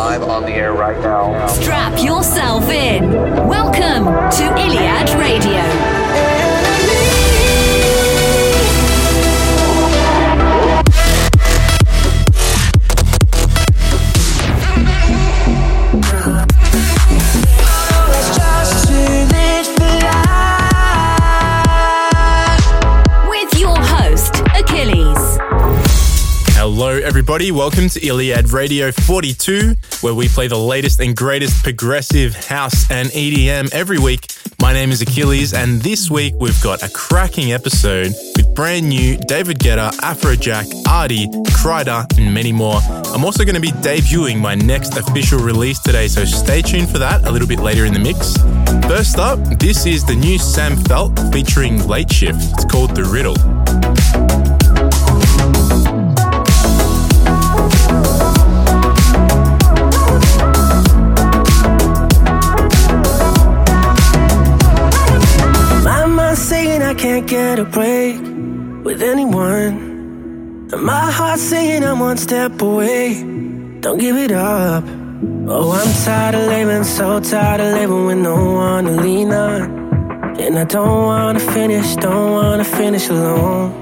live on the air right now. Strap yourself in. Welcome to Iliad everybody. Welcome to Iliad Radio 42, where we play the latest and greatest progressive house and EDM every week. My name is Achilles, and this week we've got a cracking episode with brand new David Guetta, Afrojack, ARTY, Kryder, and many more. I'm also going to be debuting my next official release today, so stay tuned for that a little bit later in the mix. First up, this is the new Sam Feldt featuring Lateshift. It's called The Riddle. Can't get a break with anyone. And my heart saying I'm one step away. Don't give it up. Oh, I'm tired of living, so tired of living with no one to lean on. And I don't wanna finish, don't wanna finish alone.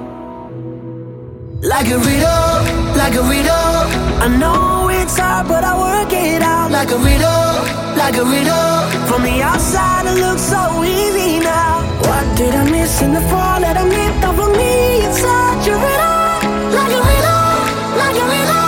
Like a riddle, like a riddle. I know it's hard, but I work it out. Like a riddle, like a riddle. From the outside, it looks so easy now. What did I miss in the fall that I missed up on me? It's such a riddle, like a riddle, like a riddle.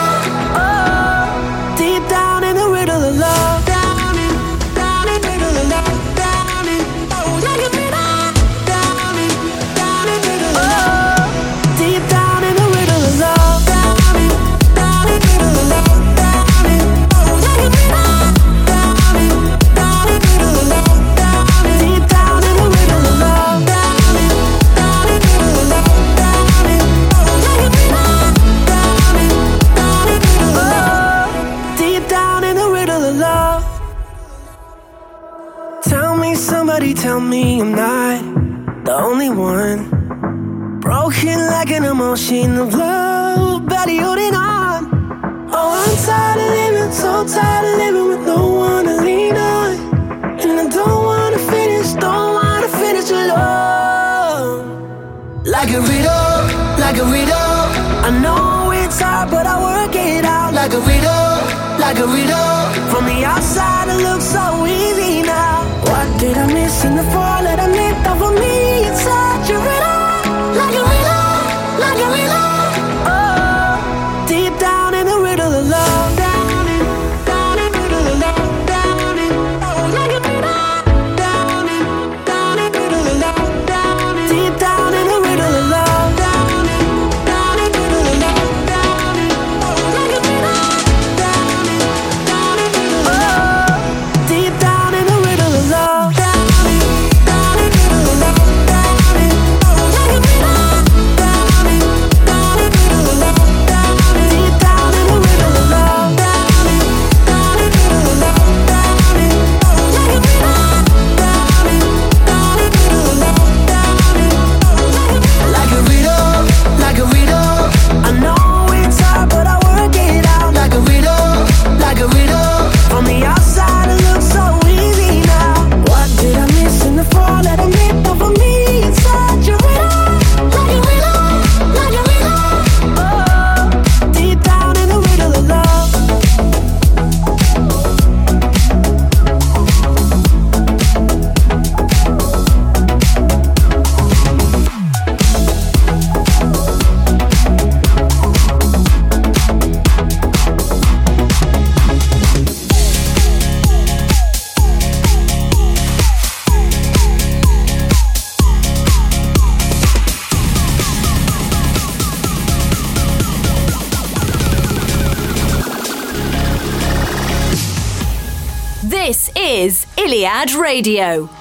Emotion of love, barely holding on. Oh, I'm tired of living, so tired of living with no one to lean on. And I don't wanna finish, don't wanna finish alone. Like a riddle, like a riddle. I know it's hard, but I work it out. Like a riddle, like a riddle. From the outside, it looks so easy now. What did I miss in the fall Iliad Radio.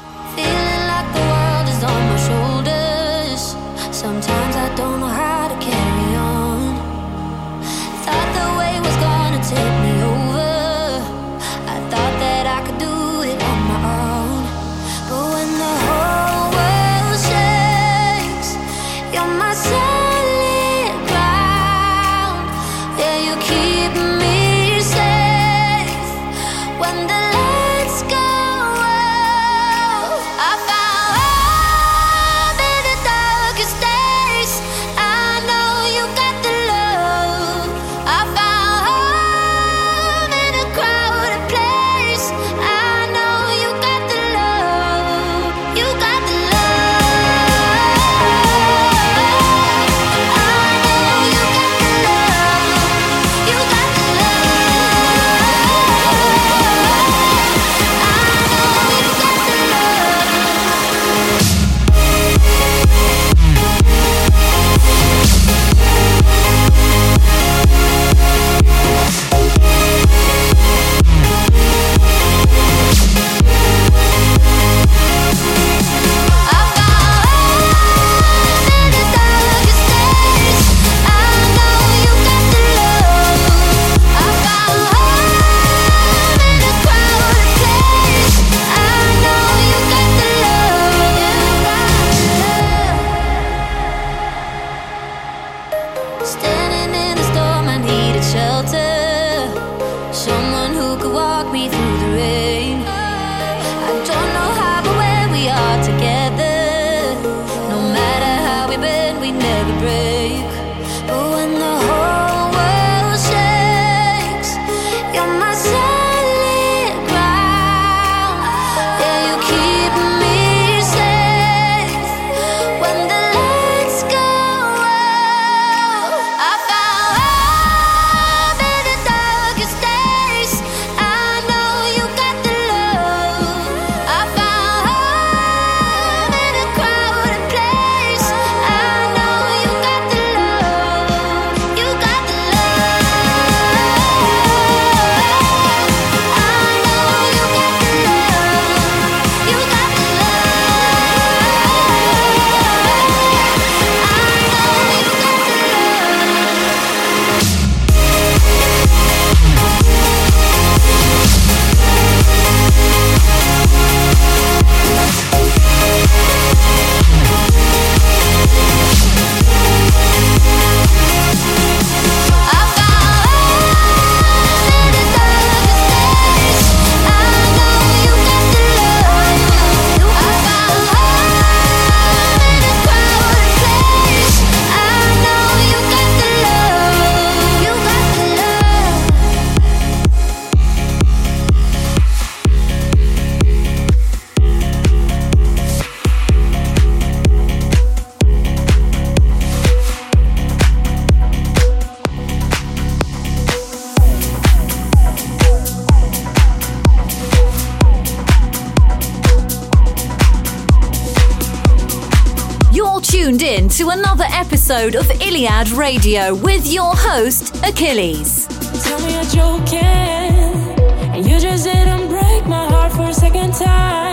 episode of Iliad Radio with your host, Achilles. Tell me you're joking, and you just didn't break my heart for a second time.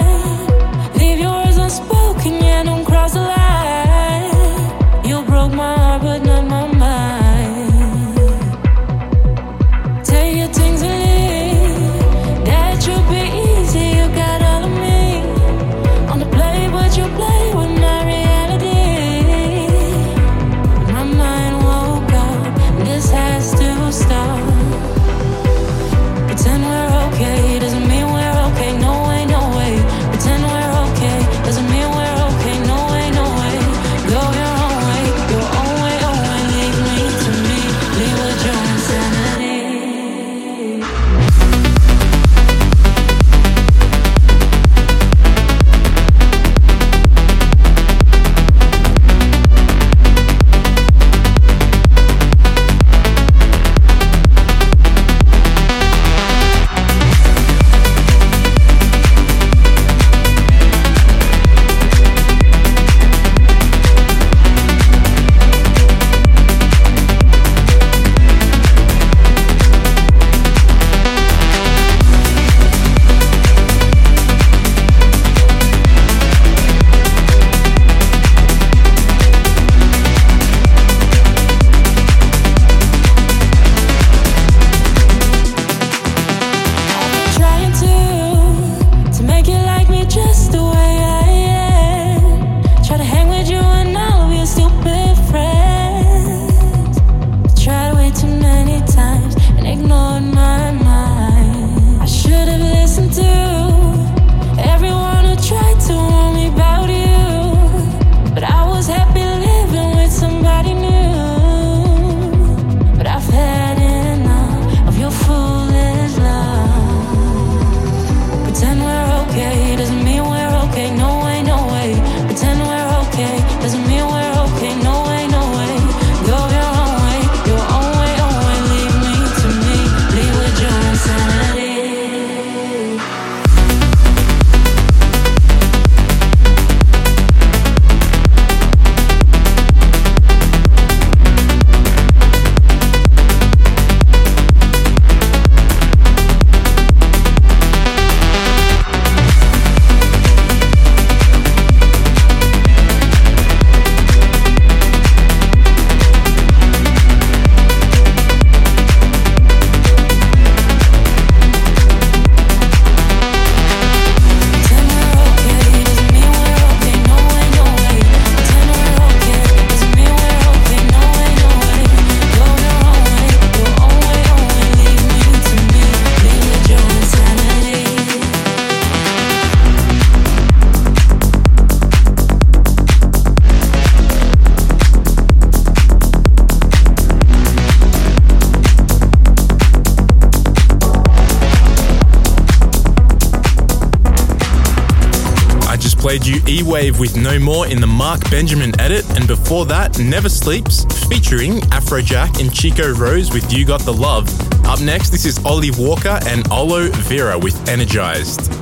E Wave with No More in the Marc Benjamin edit, and before that, Never Sleeps featuring Afrojack and Chico Rose with You Got the Love. Up next, this is Olly Walker and Ollo Vera with Energized.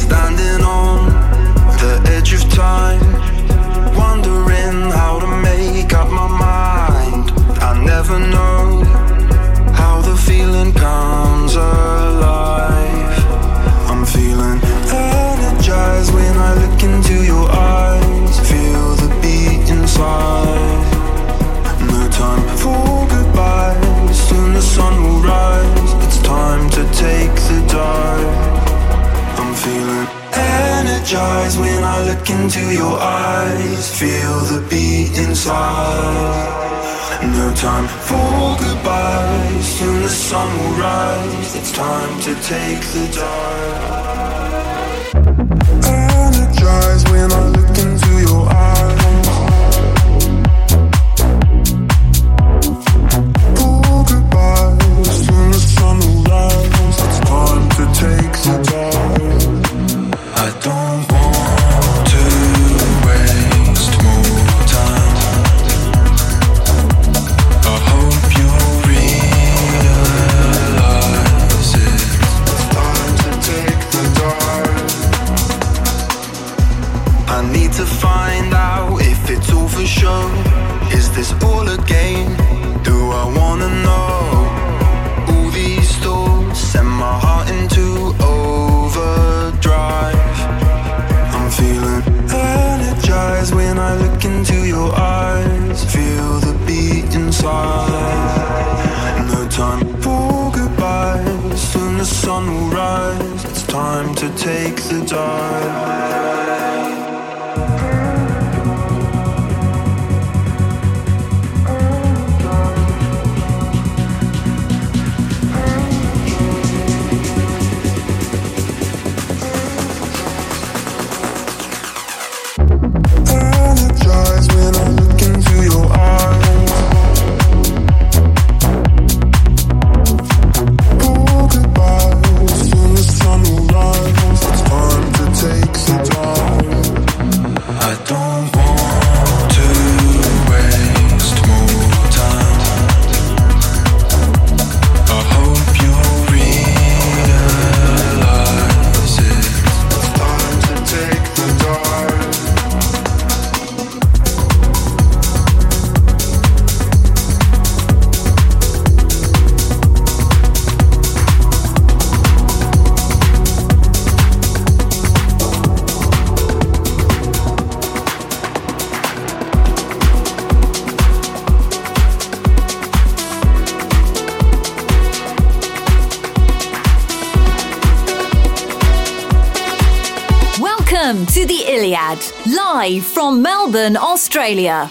Standing on the edge of time, wondering how to make up my mind. I never know how the feeling comes alive. Rise. It's time to take the dive. I'm feeling energized when I look into your eyes. Feel the beat inside. No time for goodbyes. Soon the sun will rise. It's time to take the dive. Live from Melbourne, Australia.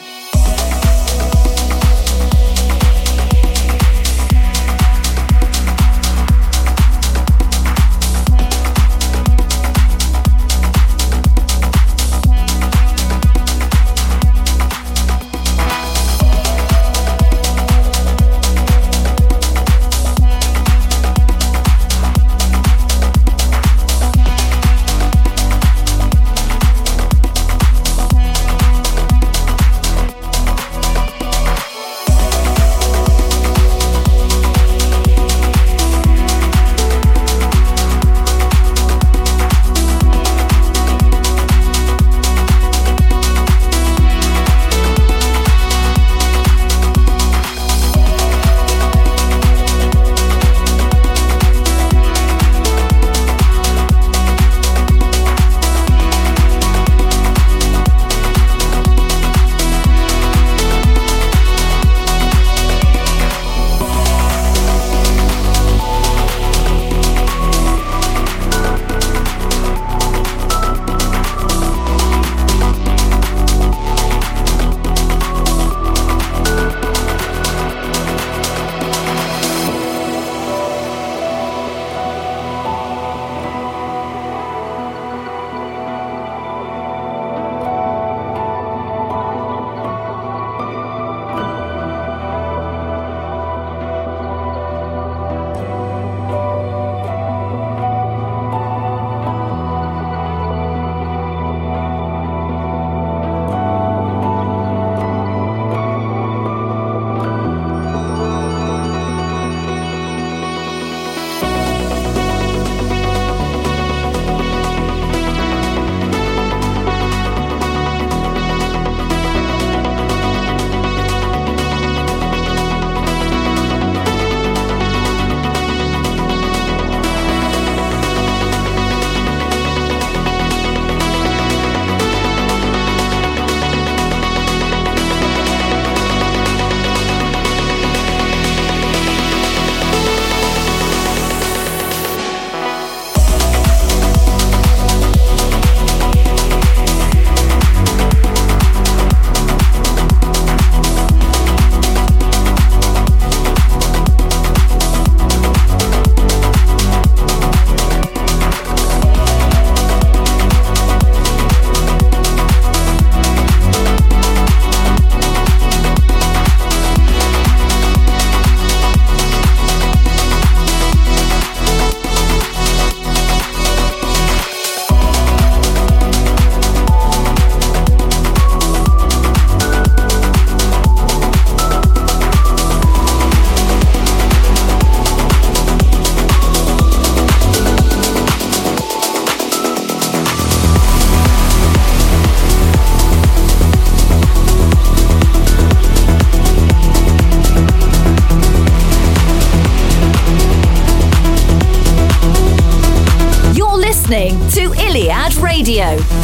Radio.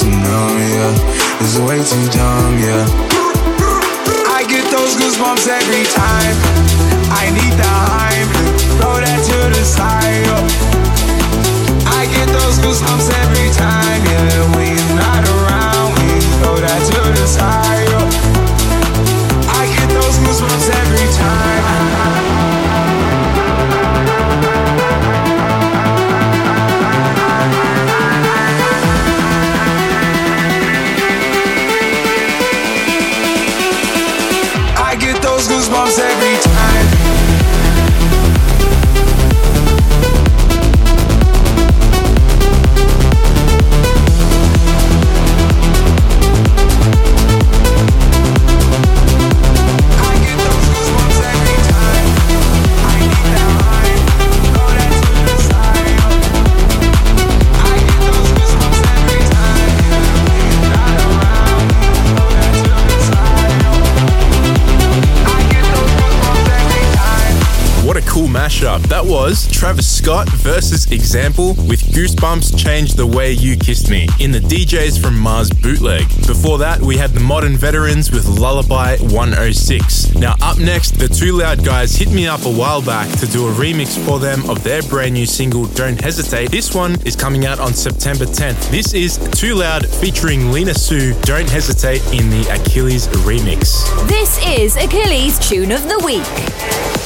Too numb, yeah. It's way too dumb, yeah. I get those goosebumps every time. I need the Heimlich, throw that to the side. yeah. I get those goosebumps every time, yeah. Versus Example with Goosebumps Change the Way You Kissed Me in the DJs from Mars bootleg. Before that, we had the Modern Veterans with Lullaby 106. Now, up next, the twoloud guys hit me up a while back to do a remix for them of their brand new single Don't Hesitate. This one is coming out on September 10th. This is twoloud featuring Lena Sue, Don't Hesitate in the Achilles remix. This is Achilles Tune of the Week.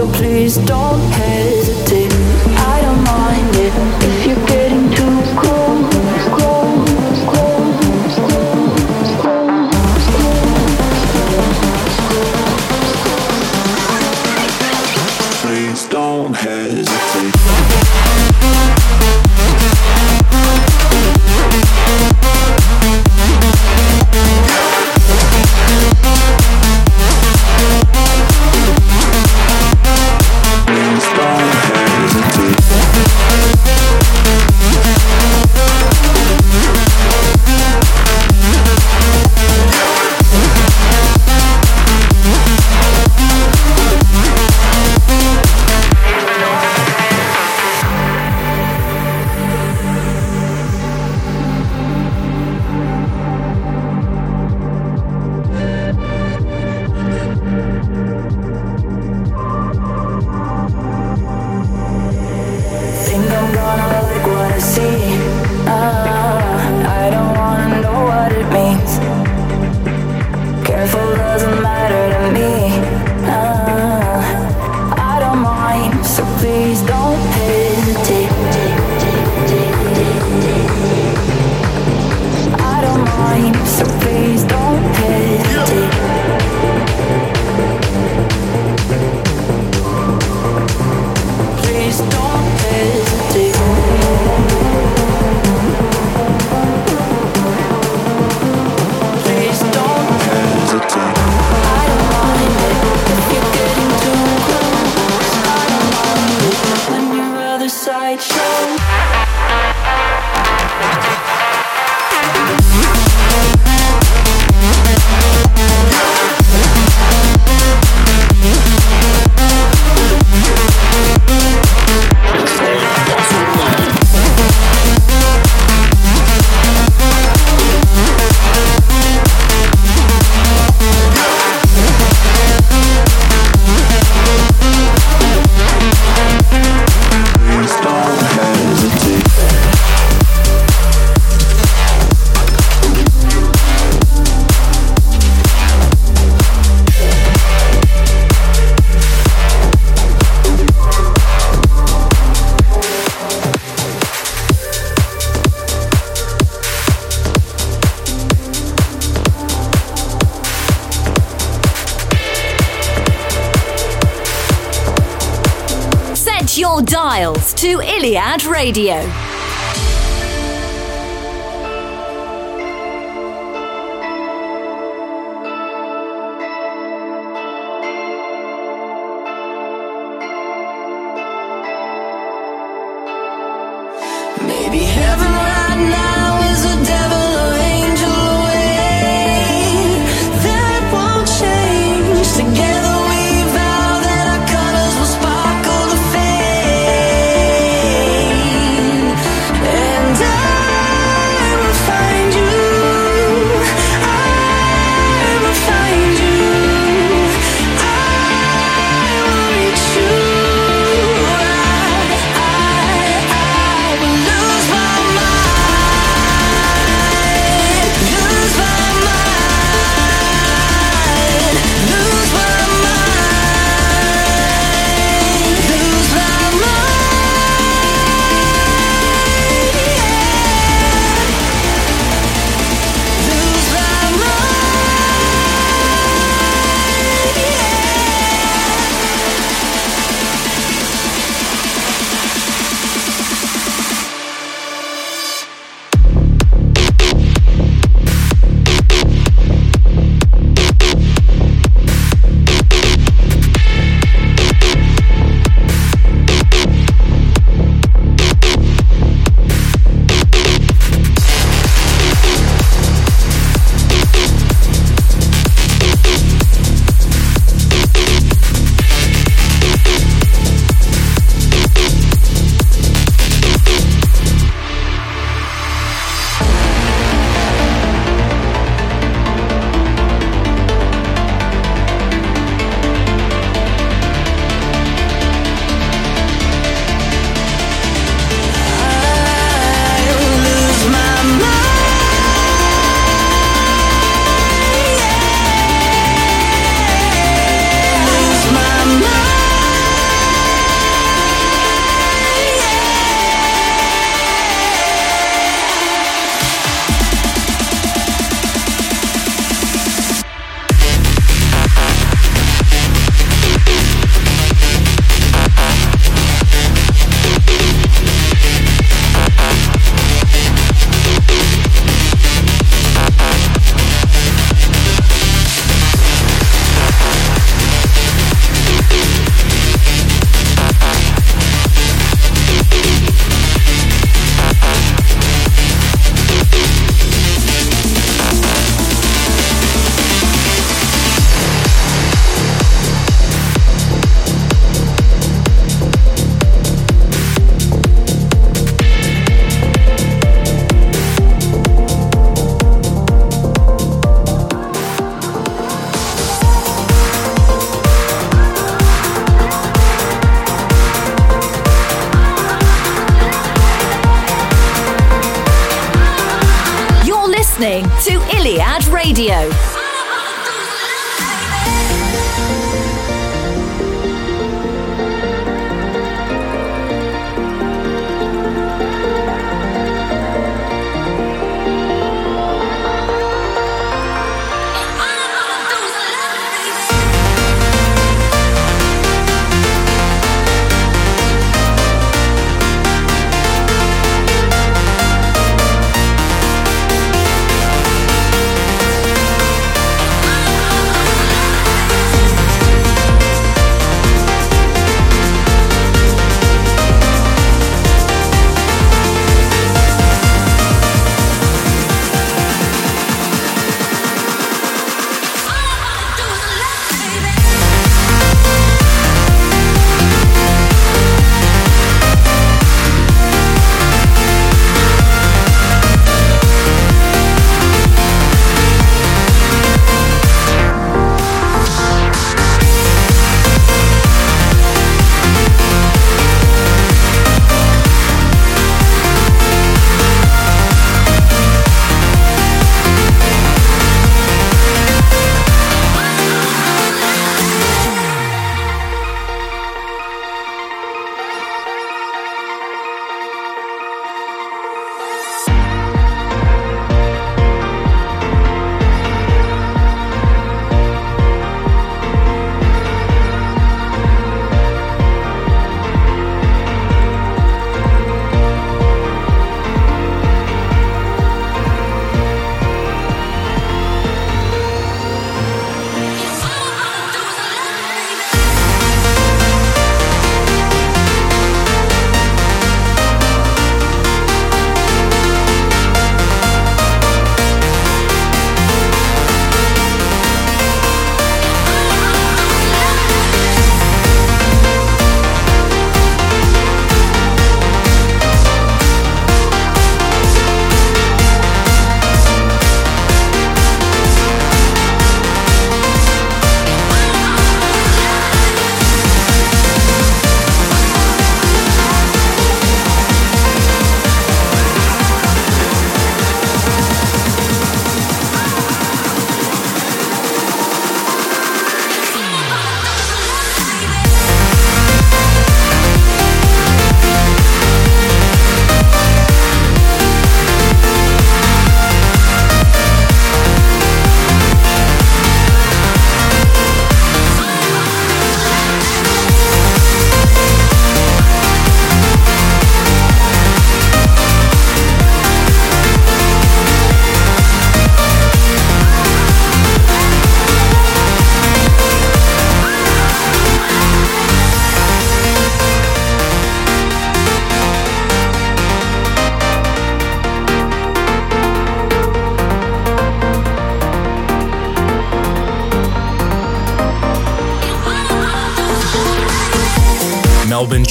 So please don't hesitate. Radio.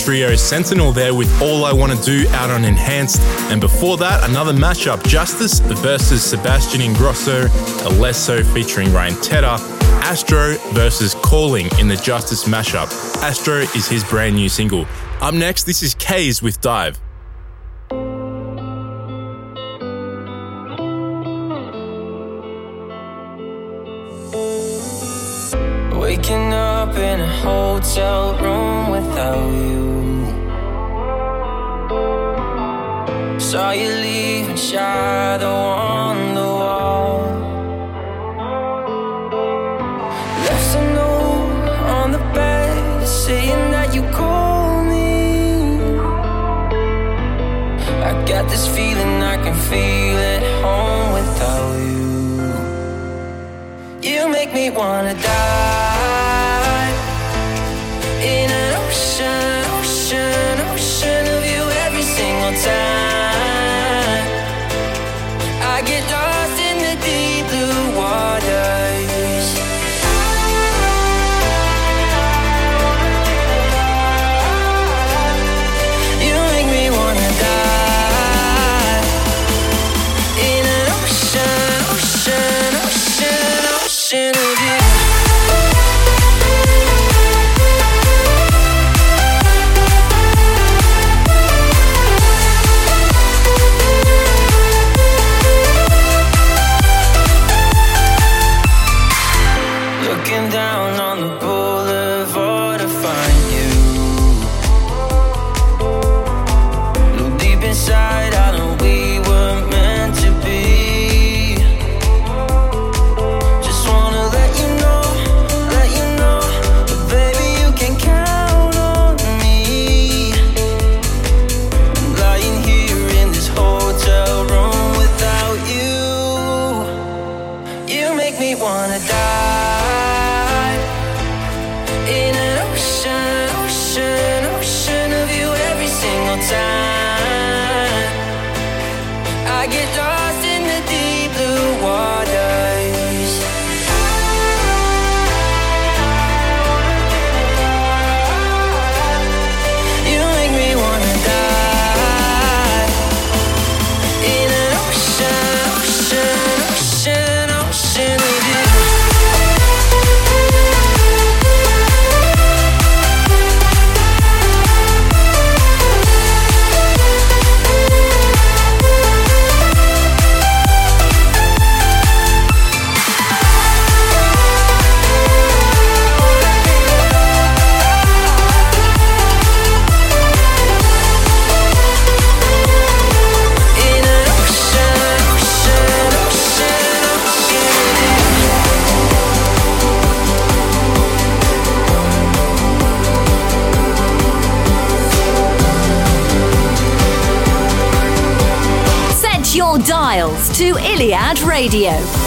trio Sentinel there with All I Wanna Do out on Enhanced. And before that, another mashup: Justice versus Sebastian Ingrosso, Alesso featuring Ryan Tedder, Astro versus Calling in the Justice mashup. Astro is his brand new single. Up next, this is K's with Dive. I can feel at home without you. You make me wanna die. Dad Radio.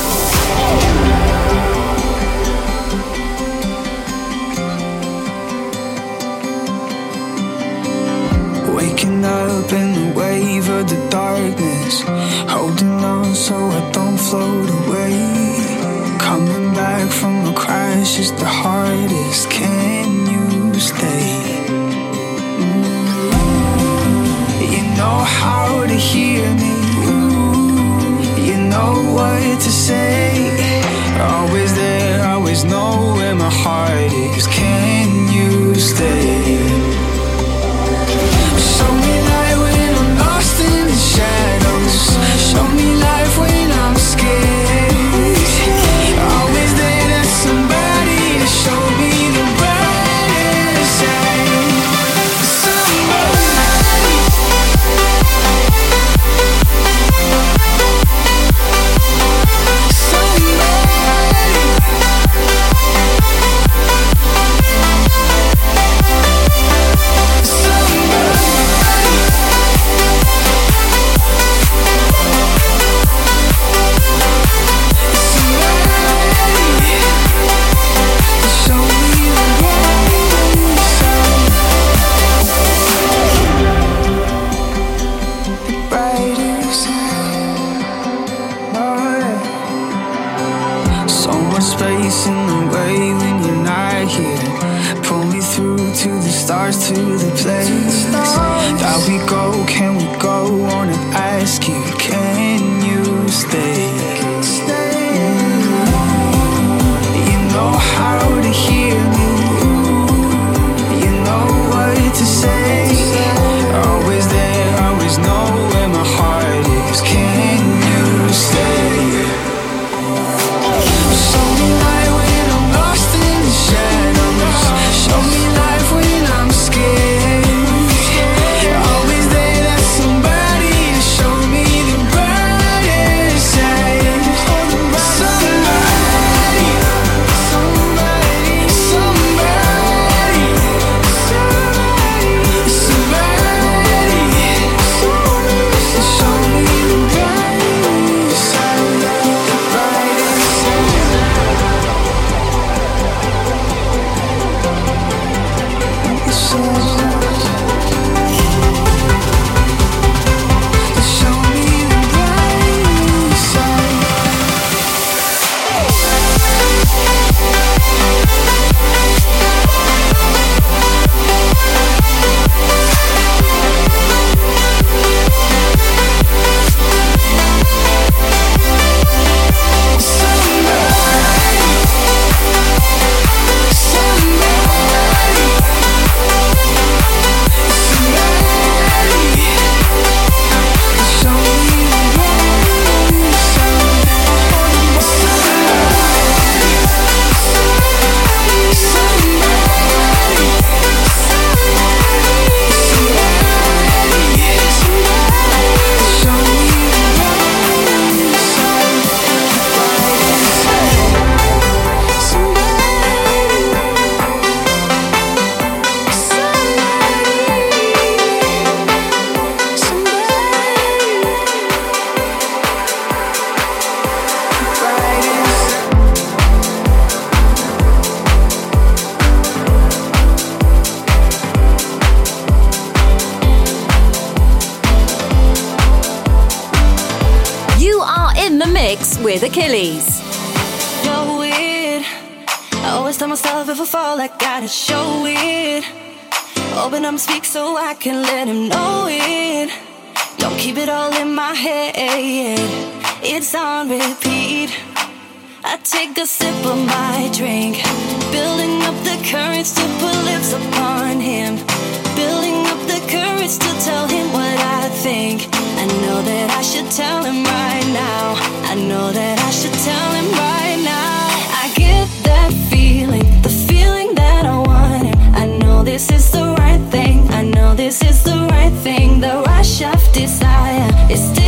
It's still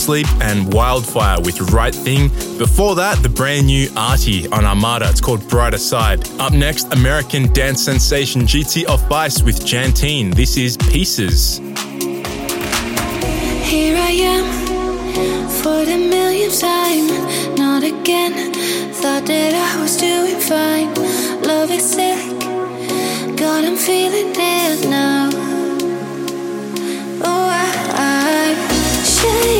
Sleep and Wildfire with Right Thing. Before that, the brand new ARTY on Armada. It's called Brighter Side. Up next, American dance sensation GT Off Bice with Jantine. This is Pieces. Here I am for the millionth time. Not again. Thought that I was doing fine. Love is sick. God, I'm feeling dead now. Oh, I, I shame.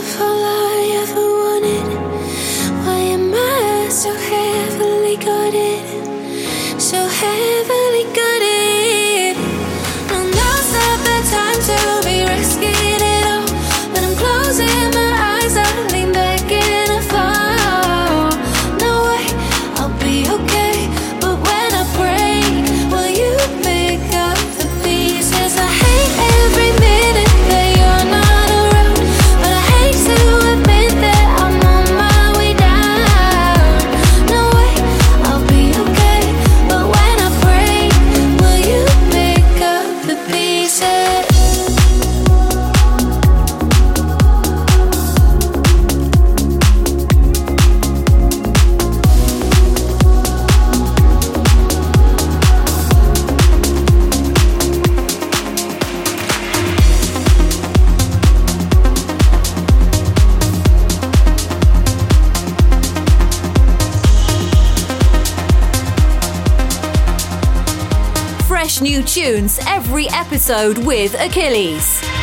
First of tunes every episode with Achilles.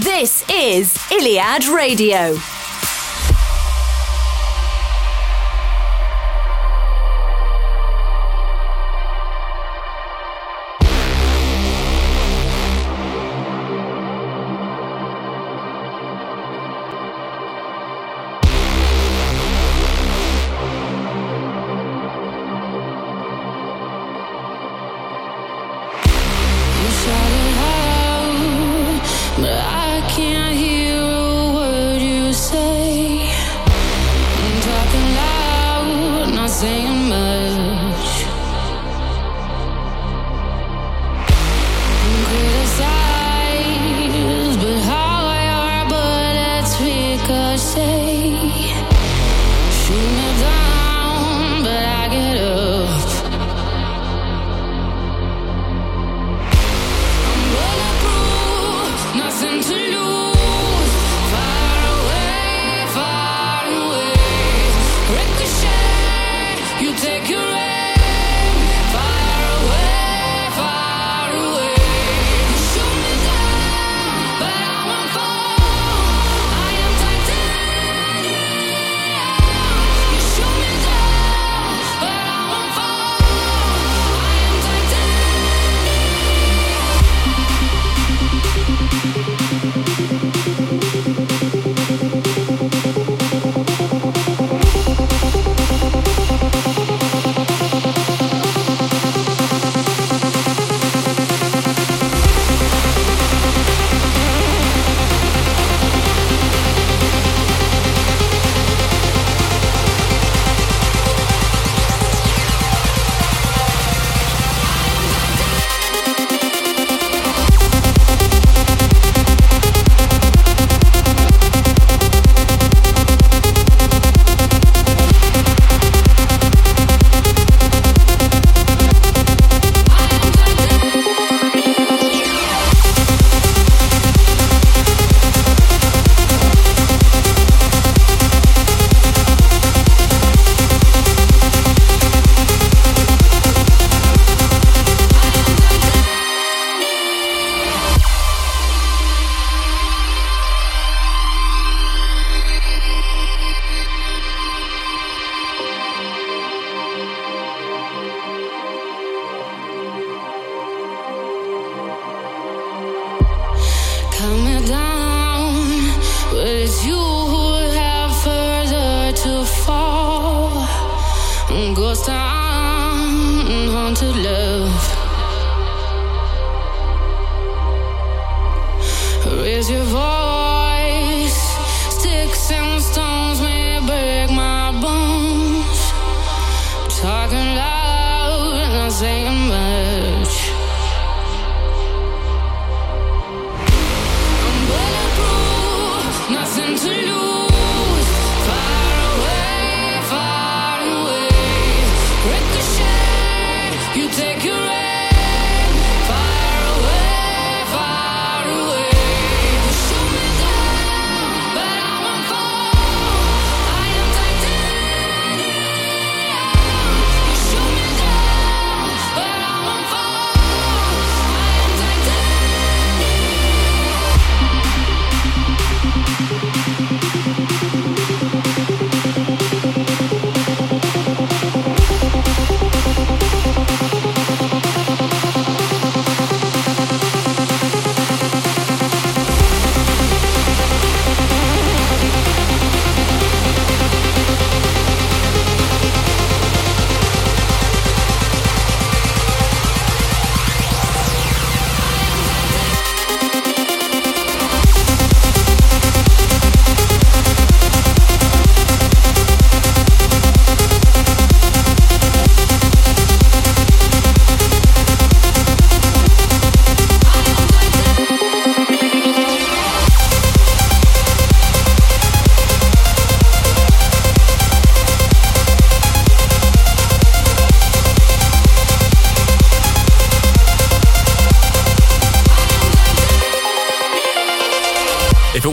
This is Iliad Radio.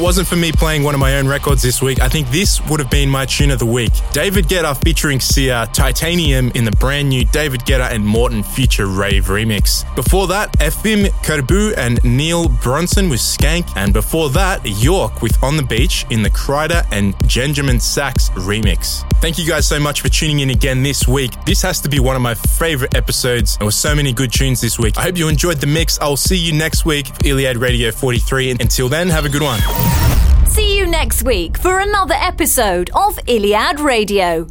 Wasn't for me playing one of my own records this week, I think this would have been my tune of the week. David Guetta featuring Sia, Titanium in the brand new David Guetta and MORTEN Future Rave remix. Before that, Efim Kerbu and Neil Bronson with Skank, and before that, York with On the Beach in the Kreider and Benjamin Sachs remix. Thank you guys so much for tuning in again this week. This has to be one of my favorite episodes. There were so many good tunes this week. I hope you enjoyed the mix. I'll see you next week for Iliad Radio 43. And until then, have a good one. See you next week for another episode of Iliad Radio.